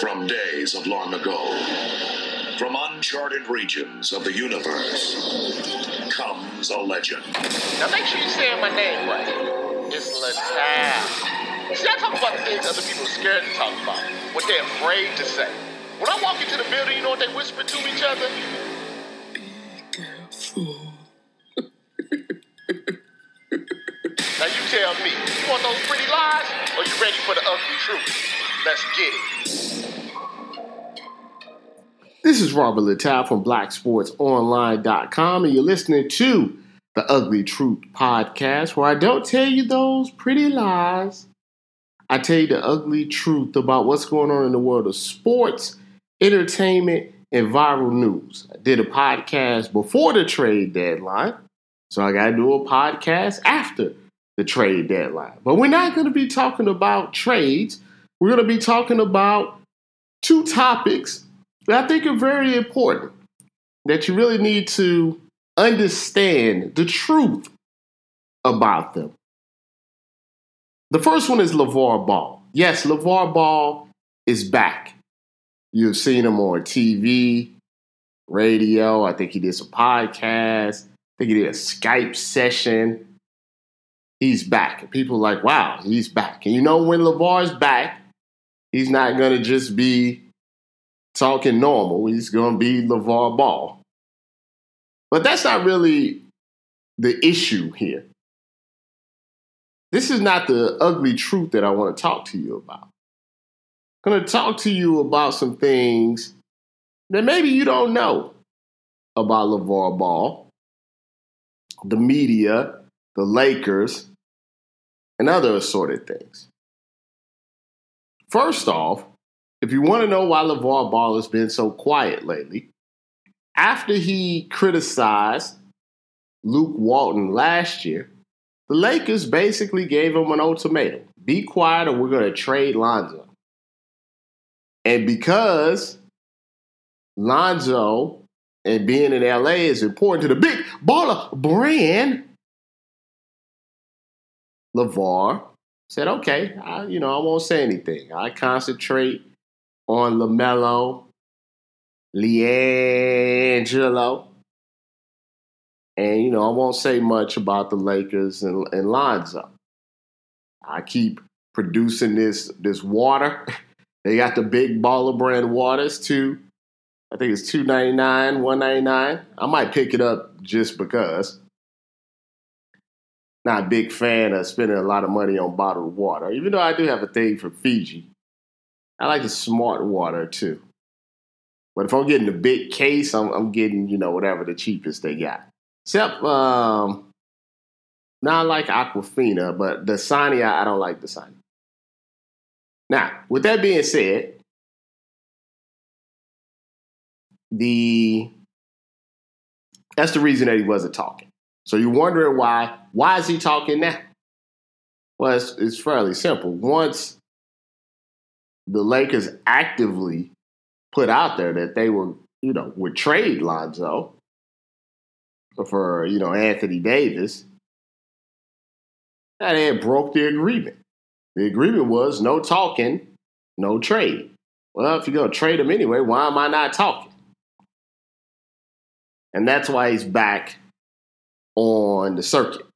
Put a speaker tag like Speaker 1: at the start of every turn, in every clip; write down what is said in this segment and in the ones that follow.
Speaker 1: From days of long ago, from uncharted regions of the universe, comes a legend.
Speaker 2: Now make sure you say my name right. It's Latab. See, I talk about the things other people are scared to talk about, what they're afraid to say. When I walk into the building, you know what they whisper to each other? Careful. Now you tell me, you want those pretty lies, or you ready for the ugly truth? Let's get it.
Speaker 3: This is Robert Littal from BlackSportsOnline.com, and you're listening to the Ugly Truth podcast, where I don't tell you those pretty lies. I tell you the ugly truth about what's going on in the world of sports, entertainment, and viral news. I did a podcast before the trade deadline, so I got to do a podcast after the trade deadline. But we're not going to be talking about trades. We're going to be talking about two topics I think are very important that you really need to understand the truth about them. The first one is LeVar Ball. Yes, LeVar Ball is back. You've seen him on TV, radio. I think he did some podcasts. I think he did a Skype session. He's back. people are like, wow, he's back. And you know, when LeVar's back, he's not going to just be talking normal. He's going to be LeVar Ball. But that's not really the issue here. This is not the ugly truth that I want to talk to you about. I'm going to talk to you about some things that maybe you don't know about LeVar Ball, the media, the Lakers, and other assorted things. First off, if you want to know why LeVar Ball has been so quiet lately, after he criticized Luke Walton last year, the Lakers basically gave him an ultimatum be quiet or we're going to trade Lonzo. And because Lonzo and being in LA is important to the big baller brand, LeVar said, okay, I, you know, I won't say anything. I concentrate on LaMelo, LiAngelo, and, you know, I won't say much about the Lakers and, and Lonzo. I keep producing this, this water. they got the big baller brand waters too. I think it's two ninety nine, one ninety nine. I might pick it up just because. Not a big fan of spending a lot of money on bottled water, even though I do have a thing for Fiji. I like the smart water too. But if I'm getting the big case, I'm, I'm getting, you know, whatever the cheapest they got. Except, um, not like Aquafina, but Dasani, I, I don't like Dasani. Now, with that being said, the that's the reason that he wasn't talking. So you're wondering why? Why is he talking now? Well, it's, it's fairly simple. Once the Lakers actively put out there that they were, you know, would trade Lonzo for, you know, Anthony Davis, that had broke the agreement. The agreement was no talking, no trade. Well, if you're going to trade him anyway, why am I not talking? And that's why he's back on the circuit.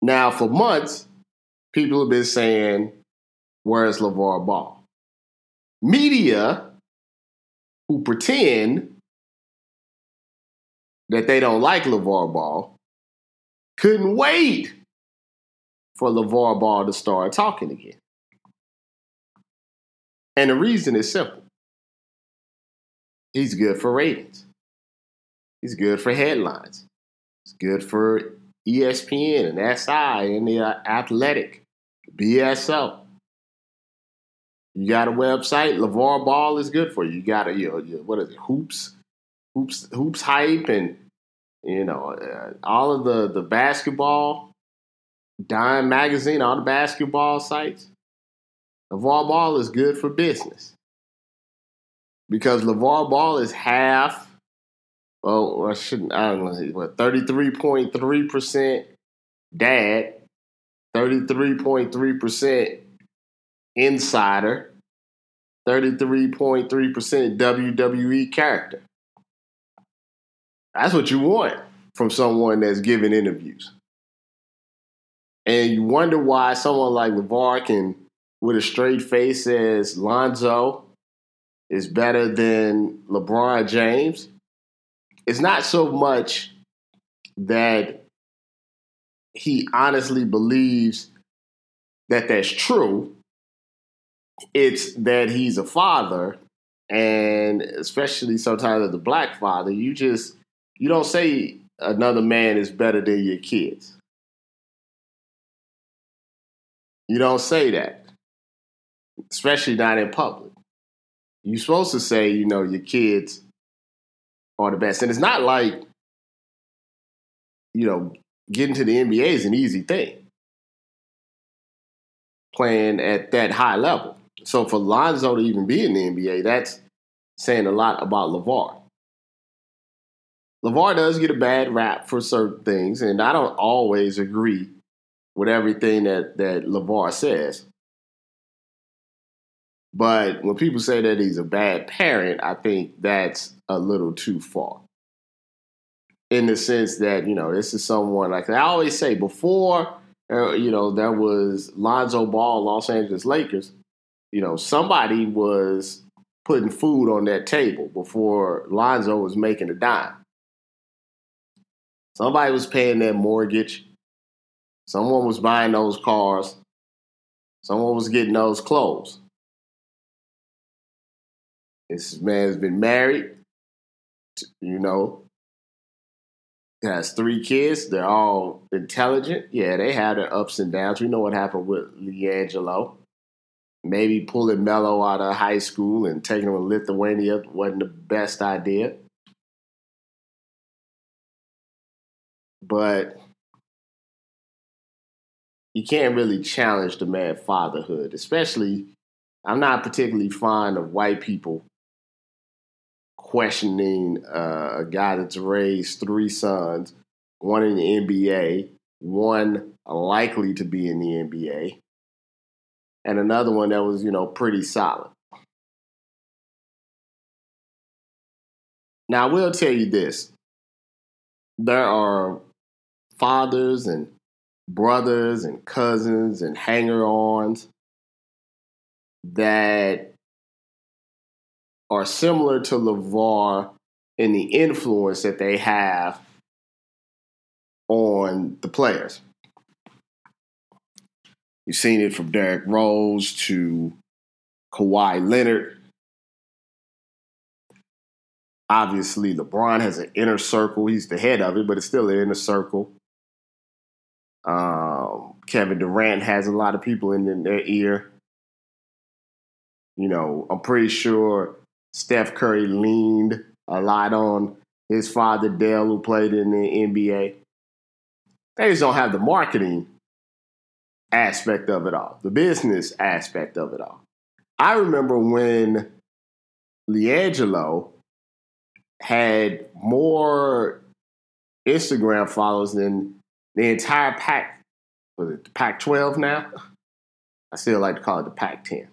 Speaker 3: Now, for months, people have been saying, Where's LeVar Ball? Media who pretend that they don't like LeVar Ball couldn't wait for LeVar Ball to start talking again. And the reason is simple he's good for ratings, he's good for headlines, he's good for ESPN and SI and the athletic, BSO. You got a website, LeVar Ball is good for you. You got a, you know, what is it, Hoops, Hoops, Hoops Hype, and, you know, uh, all of the, the basketball, Dime Magazine, all the basketball sites. LeVar Ball is good for business. Because LeVar Ball is half, oh, I shouldn't, I don't know, what, 33.3% dad, 33.3% insider, 33.3% WWE character. That's what you want from someone that's giving interviews. And you wonder why someone like LeVar can, with a straight face, says Lonzo is better than LeBron James. It's not so much that he honestly believes that that's true. It's that he's a father, and especially sometimes as a black father, you just you don't say another man is better than your kids. You don't say that, especially not in public. You're supposed to say, you know, your kids are the best. And it's not like, you know, getting to the NBA is an easy thing. Playing at that high level. So for Lonzo to even be in the NBA, that's saying a lot about LeVar. LeVar does get a bad rap for certain things, and I don't always agree with everything that, that LeVar says. But when people say that he's a bad parent, I think that's a little too far. In the sense that, you know, this is someone, like I always say, before, uh, you know, there was Lonzo Ball, Los Angeles Lakers, you know, somebody was putting food on that table before Lonzo was making a dime. Somebody was paying their mortgage. Someone was buying those cars. Someone was getting those clothes. This man's been married, you know, has three kids. They're all intelligent. Yeah, they had their ups and downs. We know what happened with LiAngelo. Maybe pulling Melo out of high school and taking him to Lithuania wasn't the best idea. But you can't really challenge the man fatherhood, especially I'm not particularly fond of white people questioning uh, a guy that's raised three sons, one in the NBA, one likely to be in the NBA, and another one that was, you know, pretty solid. Now, I will tell you this there are fathers and brothers and cousins and hanger ons that are similar to LeVar in the influence that they have on the players. You've seen it from Derrick Rose to Kawhi Leonard. Obviously, LeBron has an inner circle. He's the head of it, but it's still an inner circle. Um, Kevin Durant has a lot of people in their ear. You know, I'm pretty sure Steph Curry leaned a lot on his father Dell, who played in the NBA. They just don't have the marketing aspect of it all, the business aspect of it all. I remember when LiAngelo had more Instagram followers than the entire pack. Was it Pac 12 now? I still like to call it the Pac 10.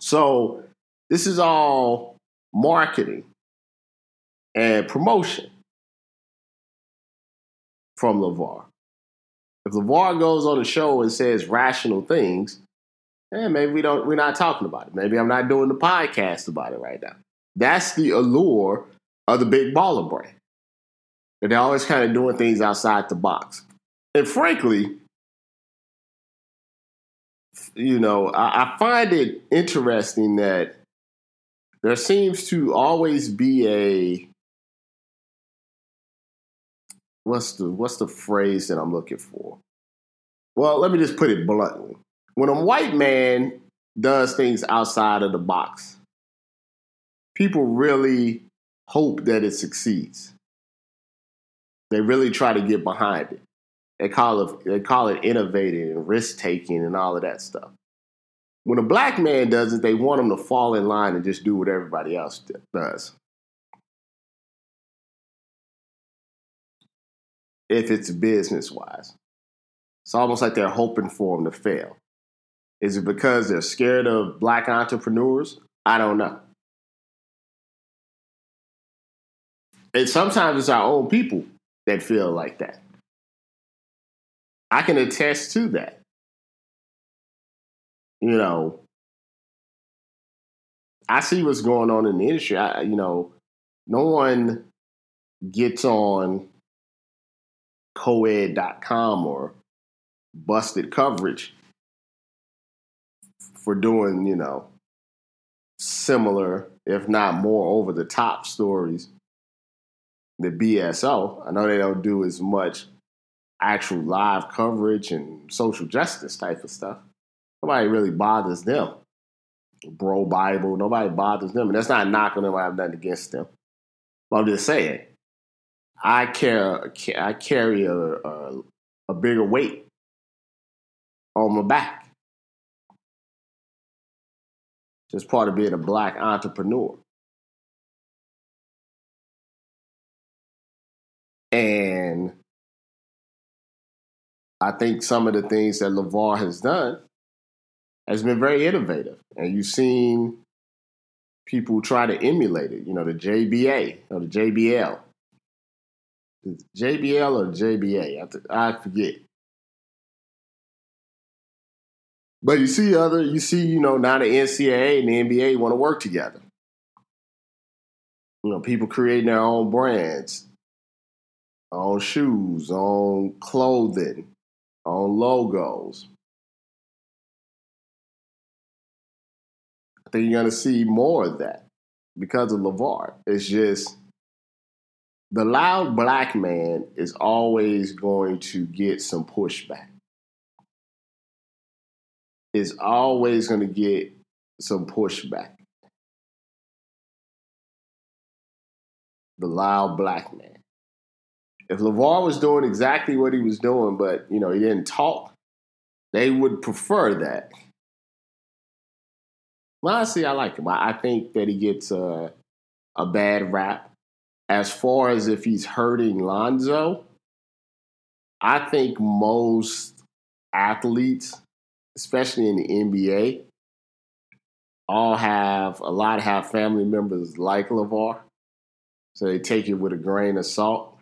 Speaker 3: So this is all marketing and promotion from LeVar. If LeVar goes on a show and says rational things, eh, maybe we don't we're not talking about it. Maybe I'm not doing the podcast about it right now. That's the allure of the big baller brand. And they're always kind of doing things outside the box. And frankly, you know, I, I find it interesting that there seems to always be a what's the what's the phrase that I'm looking for? Well, let me just put it bluntly. When a white man does things outside of the box, people really hope that it succeeds. They really try to get behind it. They call it they call it innovating and risk taking and all of that stuff. When a black man does it, they want him to fall in line and just do what everybody else does. If it's business wise, it's almost like they're hoping for them to fail. Is it because they're scared of black entrepreneurs? I don't know. And sometimes it's our own people that feel like that. I can attest to that. You know, I see what's going on in the industry. I, you know, no one gets on coed.com or busted coverage for doing, you know, similar, if not more over the top stories the BSO. I know they don't do as much actual live coverage and social justice type of stuff. Nobody really bothers them. BroBible, nobody bothers them. And that's not knocking them. I have nothing against them. But I'm just saying, I care. I carry a, a, a bigger weight on my back. Just part of being a black entrepreneur. And I think some of the things that LeVar has done has been very innovative. And you've seen people try to emulate it. You know, the JBA or the JBL. JBL or JBA? I forget. But you see other, you see, you know, now the NCAA and the NBA want to work together. You know, people creating their own brands on shoes, on clothing, on logos. I think you're to see more of that because of LeVar. It's just the loud black man is always going to get some pushback. Is always going to get some pushback. The loud black man. If LeVar was doing exactly what he was doing, but you know he didn't talk, they would prefer that. Well, honestly, I like him. I, think that he gets a, a bad rap. As far as if he's hurting Lonzo, I think most athletes, especially in the NBA, all have a lot have family members like LeVar. So they take it with a grain of salt.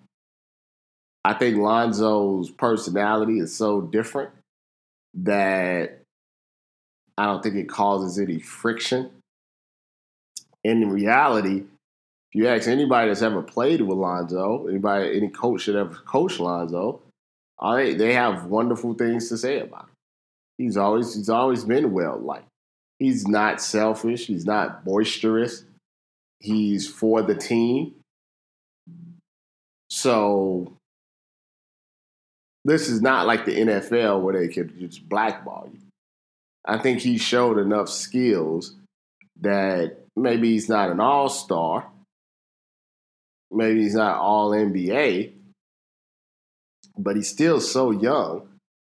Speaker 3: I think Lonzo's personality is so different that I don't think it causes any friction. in reality, if you ask anybody that's ever played with Lonzo, anybody, any coach that ever coached Lonzo, they, they have wonderful things to say about him. He's always he's always been well liked. He's not selfish. He's not boisterous. He's for the team. So this is not like the NFL where they could just blackball you. I think he showed enough skills that maybe he's not an all star, maybe he's not all NBA, but he's still so young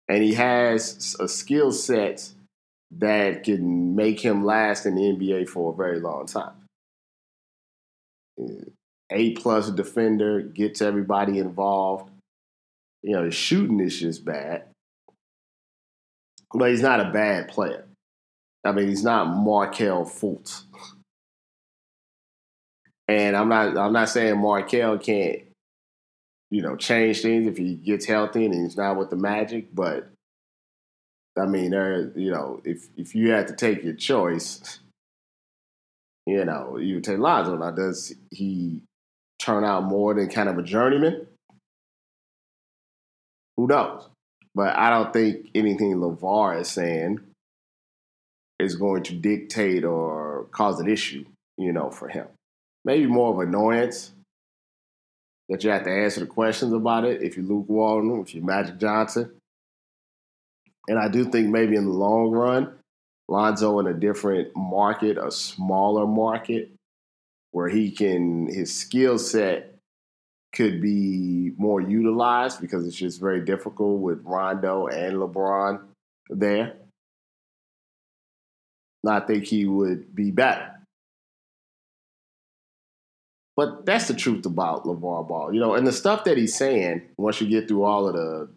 Speaker 3: and he has a skill set that can make him last in the NBA for a very long time. A plus defender gets everybody involved you know, his shooting is just bad. But he's not a bad player. I mean, he's not Markelle Fultz. And I'm not I'm not saying Markelle can't, you know, change things if he gets healthy and he's not with the magic, but I mean, there, you know, if if you had to take your choice, you know, you would take Lonzo. Now, does he turn out more than kind of a journeyman? Who knows? But I don't think anything LeVar is saying is going to dictate or cause an issue, you know, for him. Maybe more of annoyance that you have to answer the questions about it if you're Luke Walton, if you're Magic Johnson. And I do think maybe in the long run, Lonzo in a different market, a smaller market, where he can, his skill set could be more utilized because it's just very difficult with Rondo and LeBron there. I think he would be better. But that's the truth about LeVar Ball. You know, and the stuff that he's saying, once you get through all of the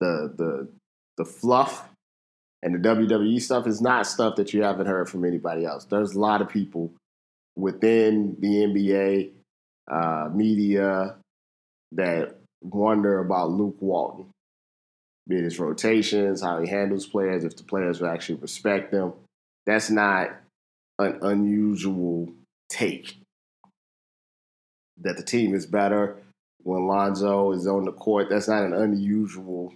Speaker 3: the the the fluff And the WWE stuff is not stuff that you haven't heard from anybody else. There's a lot of people within the NBA uh, media that wonder about Luke Walton, be it his rotations, how he handles players, if the players will actually respect them. That's not an unusual take. That the team is better when Lonzo is on the court, that's not an unusual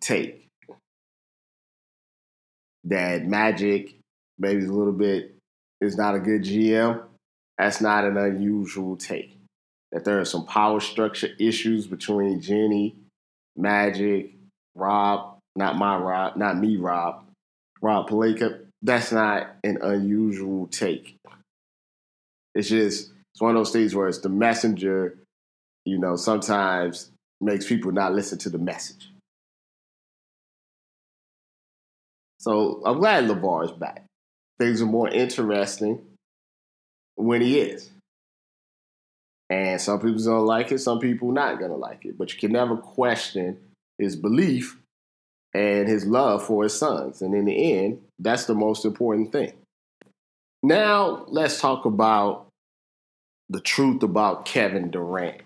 Speaker 3: take. That Magic maybe a little bit is not a good GM, that's not an unusual take. That there are some power structure issues between Jenny, Magic, Rob, not my Rob, not me, Rob, Rob Pelinka. That's not an unusual take. It's just it's one of those things where it's the messenger, you know, sometimes makes people not listen to the message. So I'm glad LeVar is back. Things are more interesting when he is. And some people don't like it, some people not gonna like it. But you can never question his belief and his love for his sons. And in the end, that's the most important thing. Now let's talk about the truth about Kevin Durant.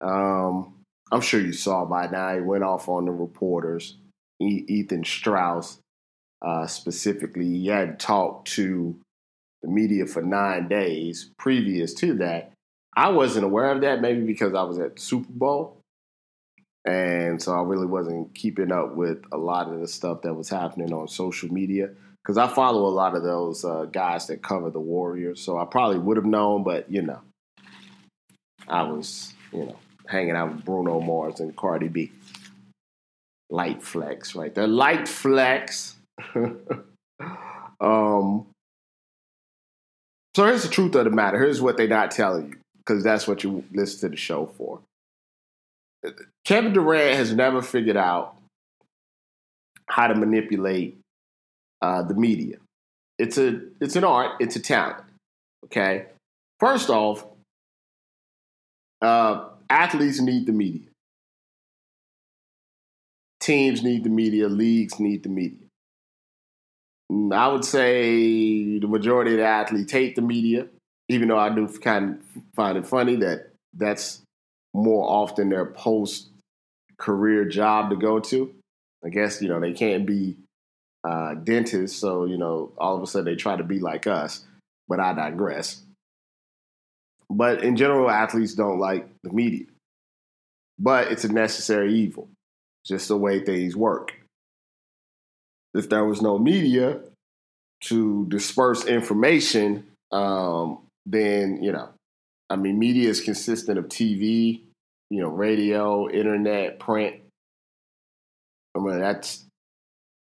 Speaker 3: Um, I'm sure you saw by now. He went off on the reporters. Ethan Strauss uh, specifically, he had talked to the media for nine days previous to that. I wasn't aware of that, maybe because I was at the Super Bowl. And so I really wasn't keeping up with a lot of the stuff that was happening on social media because I follow a lot of those uh, guys that cover the Warriors. So I probably would have known, but you know, I was, you know, hanging out with Bruno Mars and Cardi B. Light flex, right there. Light flex. um, so here's the truth of the matter. Here's what they're not telling you, because that's what you listen to the show for. Kevin Durant has never figured out how to manipulate uh, the media. It's a it's an art. It's a talent. Okay. First off, uh, athletes need the media. Teams need the media. Leagues need the media. Mm, I would say the majority of the athletes hate the media, even though I do kind of find it funny that that's more often their post career job to go to. I guess, you know, they can't be uh, dentists, so, you know, all of a sudden they try to be like us, but I digress. But in general, athletes don't like the media. But it's a necessary evil, just the way things work if there was no media to disperse information, um, then you know, I mean, media is consistent of TV, you know, radio, internet, print. I mean, that's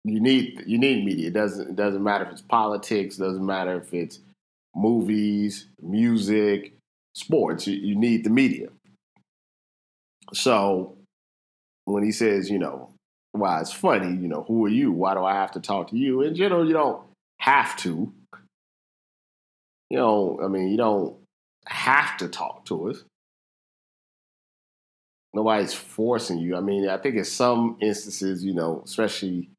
Speaker 3: you need you need media. It doesn't it doesn't matter if it's politics. Doesn't matter if it's movies, music, sports. You, you need the media. So when he says, you know, why it's funny, you know, who are you? Why do I have to talk to you? In general, you don't have to. You know, I mean, you don't have to talk to us. Nobody's forcing you. I mean, I think in some instances, you know, especially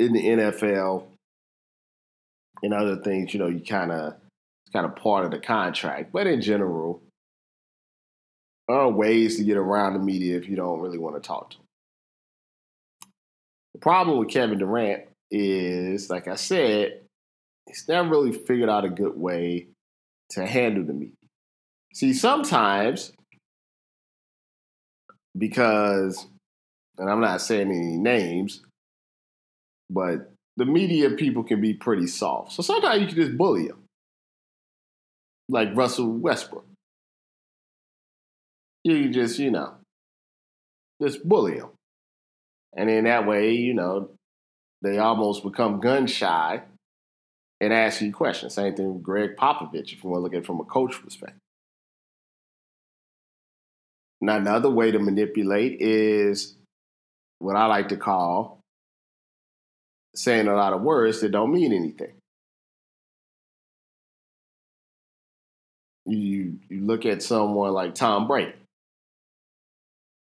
Speaker 3: in the NFL and other things, you know, you kind of it's kind of part of the contract. But in general, there are ways to get around the media if you don't really want to talk to them. The problem with Kevin Durant is, like I said, he's never really figured out a good way to handle the media. See, sometimes, because, and I'm not saying any names, but the media people can be pretty soft. So sometimes you can just bully them, like Russell Westbrook. You can just, you know, just bully them. And in that way, you know, they almost become gun shy and ask you questions. Same thing with Gregg Popovich, if you want to look at it from a coach perspective. Now, another way to manipulate is what I like to call saying a lot of words that don't mean anything. You, you look at someone like Tom Brady,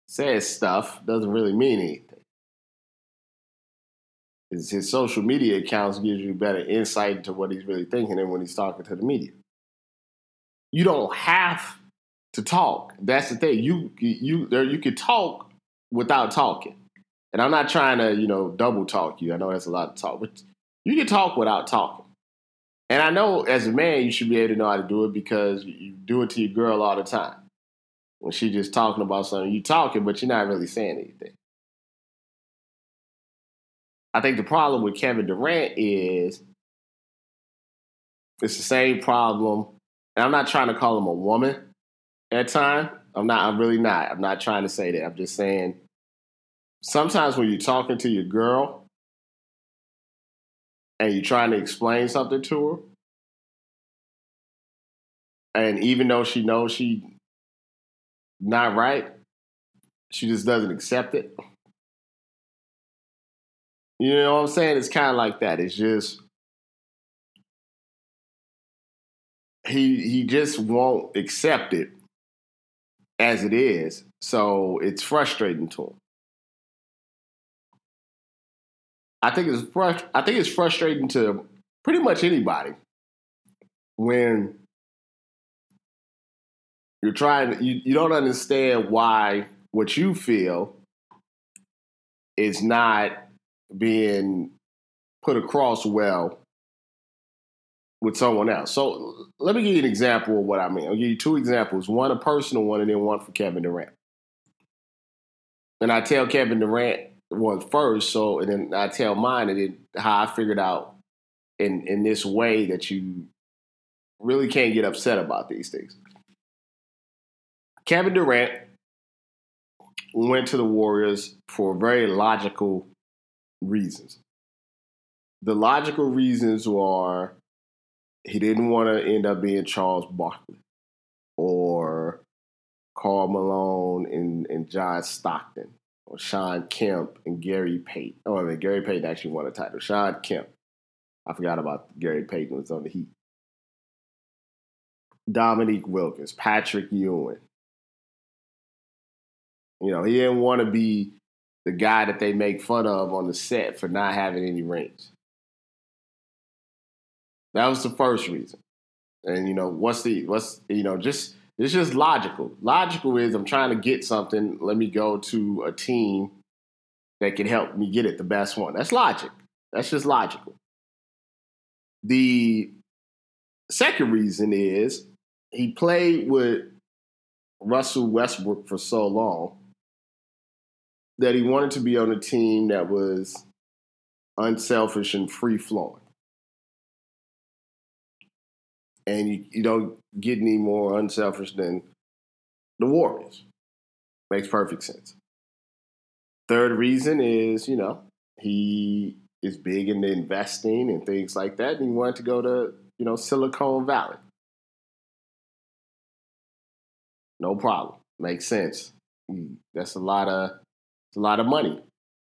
Speaker 3: says stuff, doesn't really mean anything. His, his social media accounts gives you better insight into what he's really thinking than when he's talking to the media. You don't have to talk. That's the thing. You you there you could talk without talking. And I'm not trying to, you know, double talk you. I know that's a lot of talk, but you can talk without talking. And I know as a man, you should be able to know how to do it because you do it to your girl all the time. When she's just talking about something, you talking, but you're not really saying anything. I think the problem with Kevin Durant is it's the same problem. And I'm not trying to call him a woman at time. I'm not, I'm really not. I'm not trying to say that. I'm just saying sometimes when you're talking to your girl and you're trying to explain something to her, and even though she knows she not right, she just doesn't accept it. You know what I'm saying? It's kind of like that. It's just he he just won't accept it as it is. So it's frustrating to him. I think it's frust- I think it's frustrating to pretty much anybody when you're trying you, you don't understand why what you feel is not being put across well with someone else. So let me give you an example of what I mean. I'll give you two examples one a personal one and then one for Kevin Durant. And I tell Kevin Durant one first, so and then I tell mine and then how I figured out in in this way that you really can't get upset about these things. Kevin Durant went to the Warriors for very logical reasons. The logical reasons were he didn't want to end up being Charles Barkley or Karl Malone and, and John Stockton or Shawn Kemp and Gary Payton. Oh, I mean, Gary Payton actually won a title. Shawn Kemp. I forgot about Gary Payton was on the Heat. Dominique Wilkins, Patrick Ewing. You know, he didn't want to be the guy that they make fun of on the set for not having any rings. That was the first reason. And you know, what's the what's you know, just it's just logical. Logical is I'm trying to get something, let me go to a team that can help me get it, the best one. That's logic. That's just logical. The second reason is he played with Russell Westbrook for so long that he wanted to be on a team that was unselfish and free flowing. And you, you don't get any more unselfish than the Warriors. Makes perfect sense. Third reason is, you know, he is big into investing and things like that, and he wanted to go to, you know, Silicon Valley. No problem. Makes sense. That's a lot of a lot of money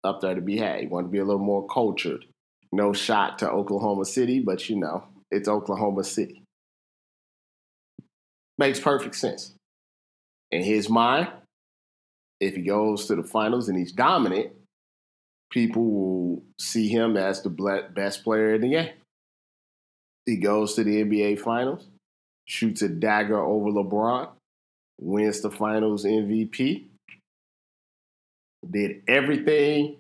Speaker 3: up there to be had. You want to be a little more cultured. No shot to Oklahoma City, but you know, it's Oklahoma City. Makes perfect sense. In his mind, if he goes to the finals and he's dominant, people will see him as the best player in the game. He goes to the NBA finals, shoots a dagger over LeBron, wins the finals MVP, did everything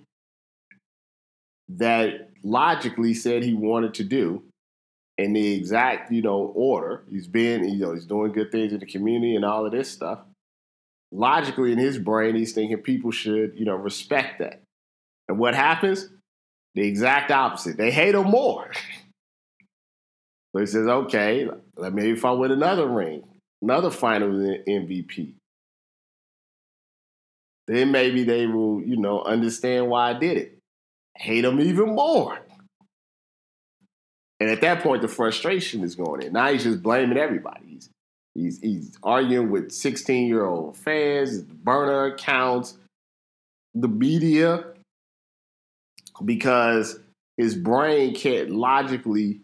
Speaker 3: that logically said he wanted to do in the exact, you know, order. He's been, you know, he's doing good things in the community and all of this stuff. Logically, in his brain, he's thinking people should, you know, respect that. And what happens? The exact opposite. They hate him more. so he says, okay, maybe if I win another ring, another final MVP, then maybe they will, you know, understand why I did it. Hate him even more. And at that point, the frustration is going in. Now he's just blaming everybody. He's he's, he's arguing with 16 year old fans, burner accounts, the media, because his brain can't logically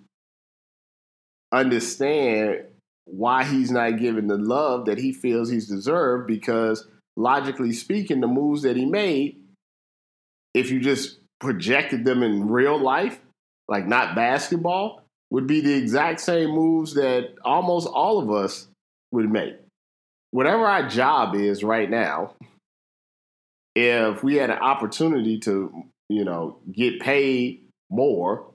Speaker 3: understand why he's not given the love that he feels he's deserved because logically speaking, the moves that he made, if you just projected them in real life, like not basketball, would be the exact same moves that almost all of us would make. Whatever our job is right now, if we had an opportunity to, you know, get paid more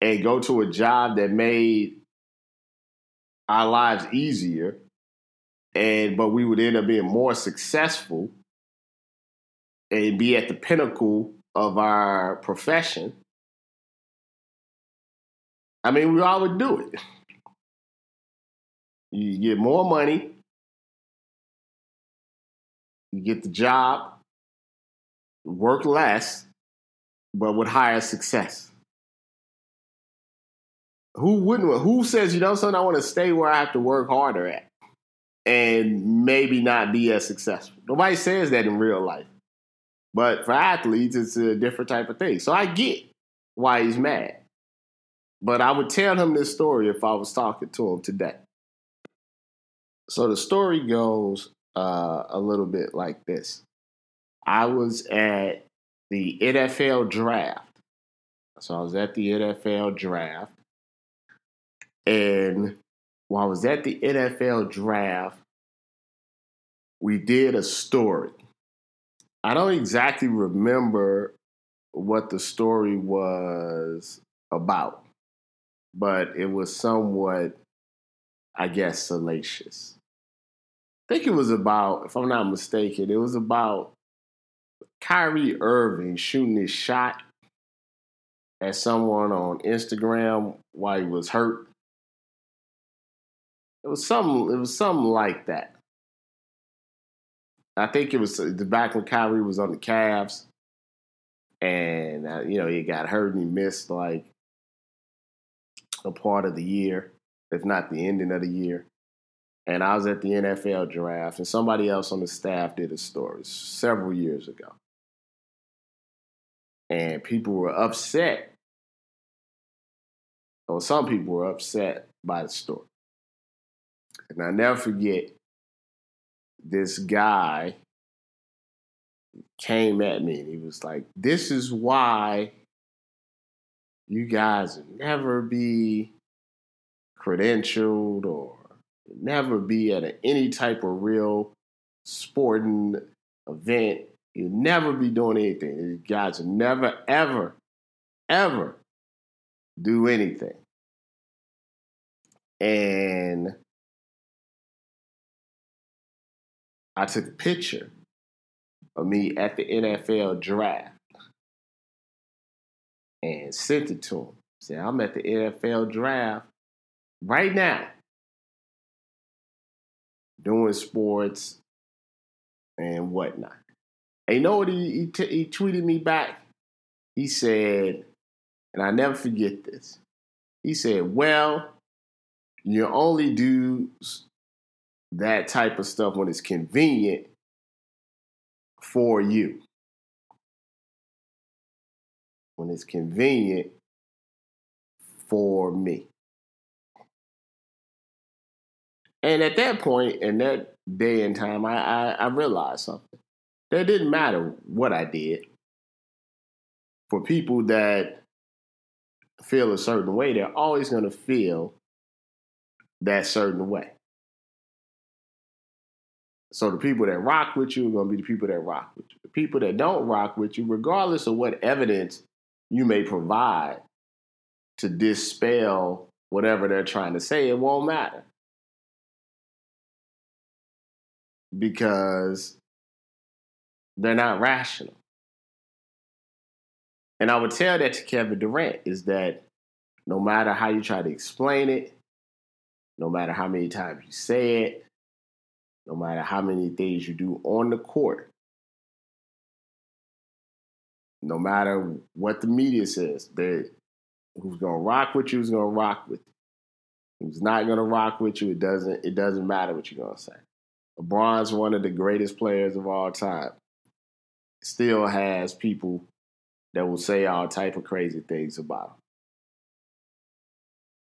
Speaker 3: and go to a job that made our lives easier and but we would end up being more successful and be at the pinnacle of our profession i mean we all would do it you get more money you get the job work less but with higher success who wouldn't? Who says you know something? I want to stay where I have to work harder at, and maybe not be as successful. Nobody says that in real life, but for athletes, it's a different type of thing. So I get why he's mad, but I would tell him this story if I was talking to him today. So the story goes uh, a little bit like this: I was at the NFL draft. So I was at the NFL draft and while I was at the NFL draft, we did a story. I don't exactly remember what the story was about, but it was somewhat, I guess, salacious. I think it was about, if I'm not mistaken, it was about Kyrie Irving shooting his shot at someone on Instagram while he was hurt. It was something. It was something like that. I think it was the back when Kyrie was on the Cavs, and uh, you know he got hurt and he missed like a part of the year, if not the ending of the year. And I was at the NFL draft, and somebody else on the staff did a story several years ago, and people were upset. Or some people were upset by the story. And I never forget this guy came at me and he was like, This is why you guys never be credentialed or never be at any type of real sporting event. You never be doing anything. You guys never, ever, ever do anything. And I took a picture of me at the NFL draft and sent it to him. Said, I'm at the NFL draft right now, doing sports and whatnot. And you know what he, he, t- he tweeted me back? He said, and I never forget this. He said, Well, you only do that type of stuff when it's convenient for you. When it's convenient for me. And at that point, in that day and time, I, I, I realized something. That didn't matter what I did. For people that feel a certain way, they're always going to feel that certain way. So the people that rock with you are going to be the people that rock with you. The people that don't rock with you, regardless of what evidence you may provide to dispel whatever they're trying to say, it won't matter. Because they're not rational. And I would tell that to Kevin Durant is that no matter how you try to explain it, no matter how many times you say it, no matter how many things you do on the court, no matter what the media says, that who's gonna rock with you is gonna rock with you. Who's not gonna rock with you, it doesn't it doesn't matter what you're gonna say. LeBron's one of the greatest players of all time. Still has people that will say all type of crazy things about him.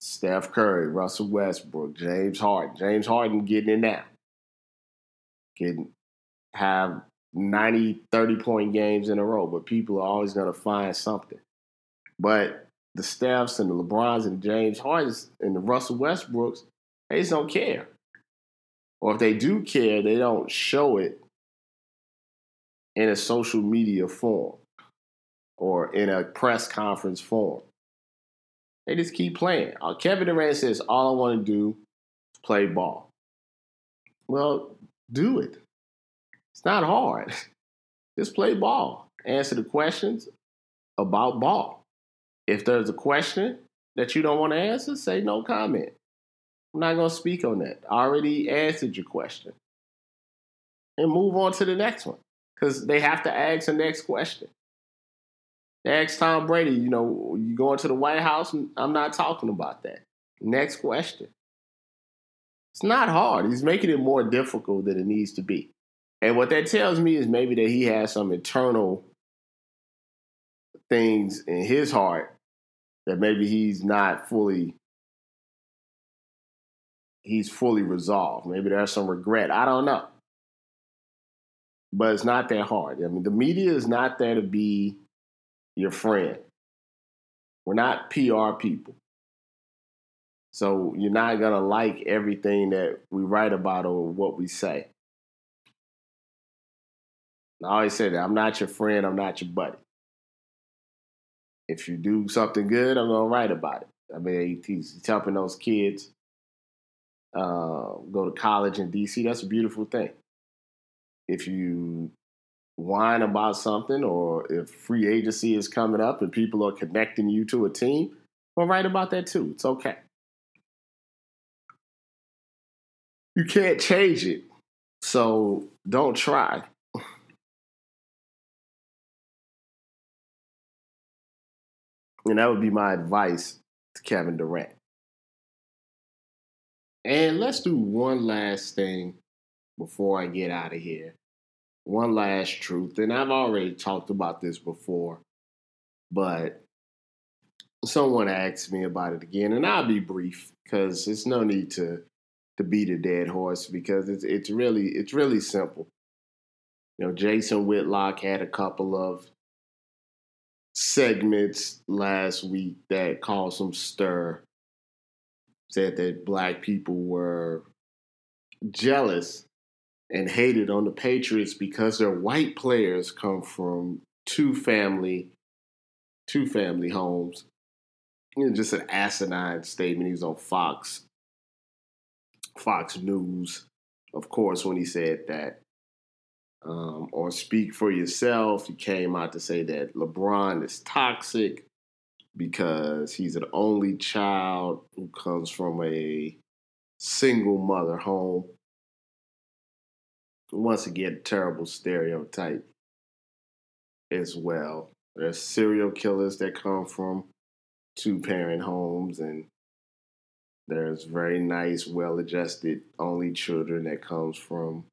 Speaker 3: Steph Curry, Russell Westbrook, James Harden. James Harden getting it now can have 90, 30 point games in a row, but people are always going to find something. But the Stephs and the LeBrons and the James Hardens and the Russell Westbrooks, they just don't care. Or if they do care, they don't show it in a social media form or in a press conference form. They just keep playing. Uh, Kevin Durant says, All I want to do is play ball. Well, do it. It's not hard. Just play ball. Answer the questions about ball. If there's a question that you don't want to answer, say no comment. I'm not going to speak on that. I already answered your question. And move on to the next one because they have to ask the next question. They asked Tom Brady, you know, you going to the White House? I'm not talking about that. Next question. It's not hard. He's making it more difficult than it needs to be. And what that tells me is maybe that he has some internal things in his heart that maybe he's not fully he's fully resolved. Maybe there's some regret. I don't know. But it's not that hard. I mean, the media is not there to be your friend. We're not PR people. So you're not going to like everything that we write about or what we say. I always say that I'm not your friend, I'm not your buddy. If you do something good, I'm to write about it. I mean, he's helping those kids uh, go to college in DC. That's a beautiful thing. If you whine about something or if free agency is coming up and people are connecting you to a team, well, write about that too. It's okay. You can't change it. So don't try. And that would be my advice to Kevin Durant. And let's do one last thing before I get out of here. One last truth. And I've already talked about this before, but someone asked me about it again, and I'll be brief because it's no need to to beat a dead horse because it's it's really it's really simple. You know, Jason Whitlock had a couple of segments last week that caused some stir. Said that black people were jealous and hated on the Patriots because their white players come from two family two family homes. You know, just an asinine statement. He's on Fox Fox News, of course, when he said that. Um, or speak for yourself. He came out to say that LeBron is toxic because he's an only child who comes from a single mother home. Once again, terrible stereotype as well. There's serial killers that come from two parent homes, and there's very nice, well adjusted only children that comes from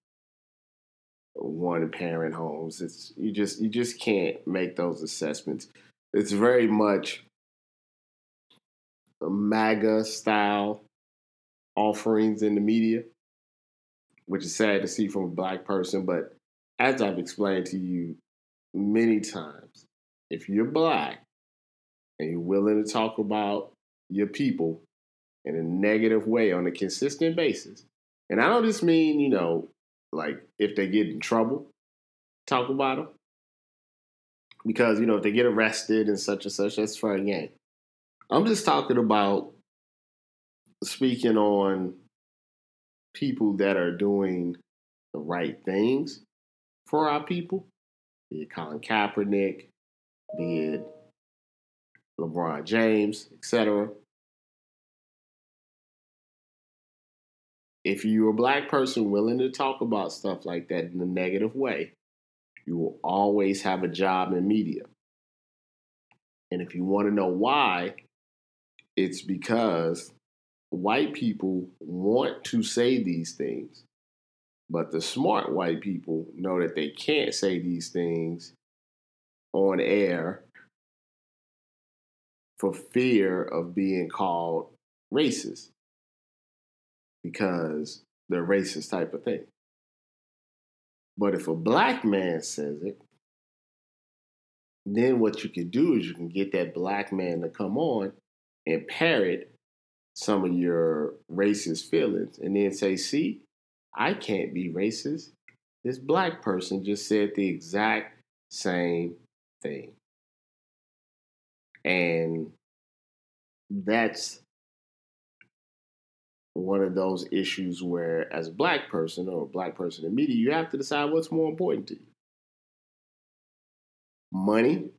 Speaker 3: one parent homes. It's you just you just can't make those assessments. It's very much MAGA style offerings in the media, which is sad to see from a black person. But as I've explained to you many times, if you're black and you're willing to talk about your people in a negative way on a consistent basis. And I don't just mean, you know, like if they get in trouble, talk about them. Because, you know, if they get arrested and such and such, that's fair game. I'm just talking about speaking on people that are doing the right things for our people, be it Colin Kaepernick, be it LeBron James, etc. if you're a black person willing to talk about stuff like that in a negative way, you will always have a job in media. And if you want to know why, it's because white people want to say these things, but the smart white people know that they can't say these things on air for fear of being called racist because they're racist type of thing. But if a black man says it, then what you can do is you can get that black man to come on and parrot some of your racist feelings and then say, see, I can't be racist. This black person just said the exact same thing. And that's one of those issues where, as a black person or a black person in media, you have to decide what's more important to you money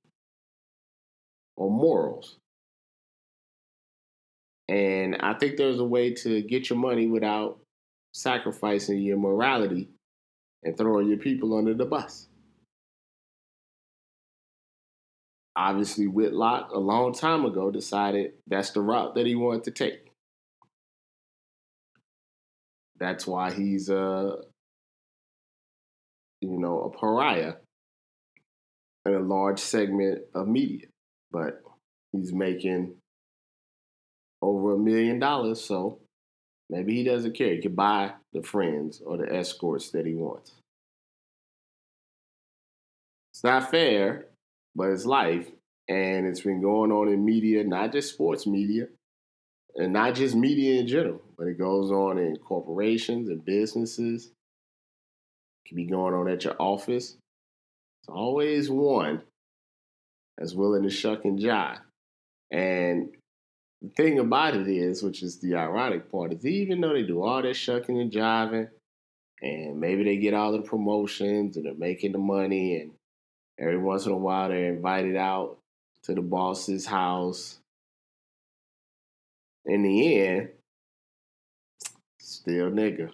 Speaker 3: or morals. And I think there's a way to get your money without sacrificing your morality and throwing your people under the bus. Obviously, Whitlock, a long time ago, decided that's the route that he wanted to take. That's why he's a, you know, a pariah in a large segment of media. But he's making over a million dollars, so maybe he doesn't care. He can buy the friends or the escorts that he wants. It's not fair, but it's life. And it's been going on in media, not just sports media, and not just media in general, but it goes on in corporations and businesses. It can be going on at your office. It's always one that's willing to shuck and jive. And the thing about it is, which is the ironic part, is even though they do all that shucking and jiving, and maybe they get all the promotions and they're making the money, and every once in a while they're invited out to the boss's house. In the end, still nigga.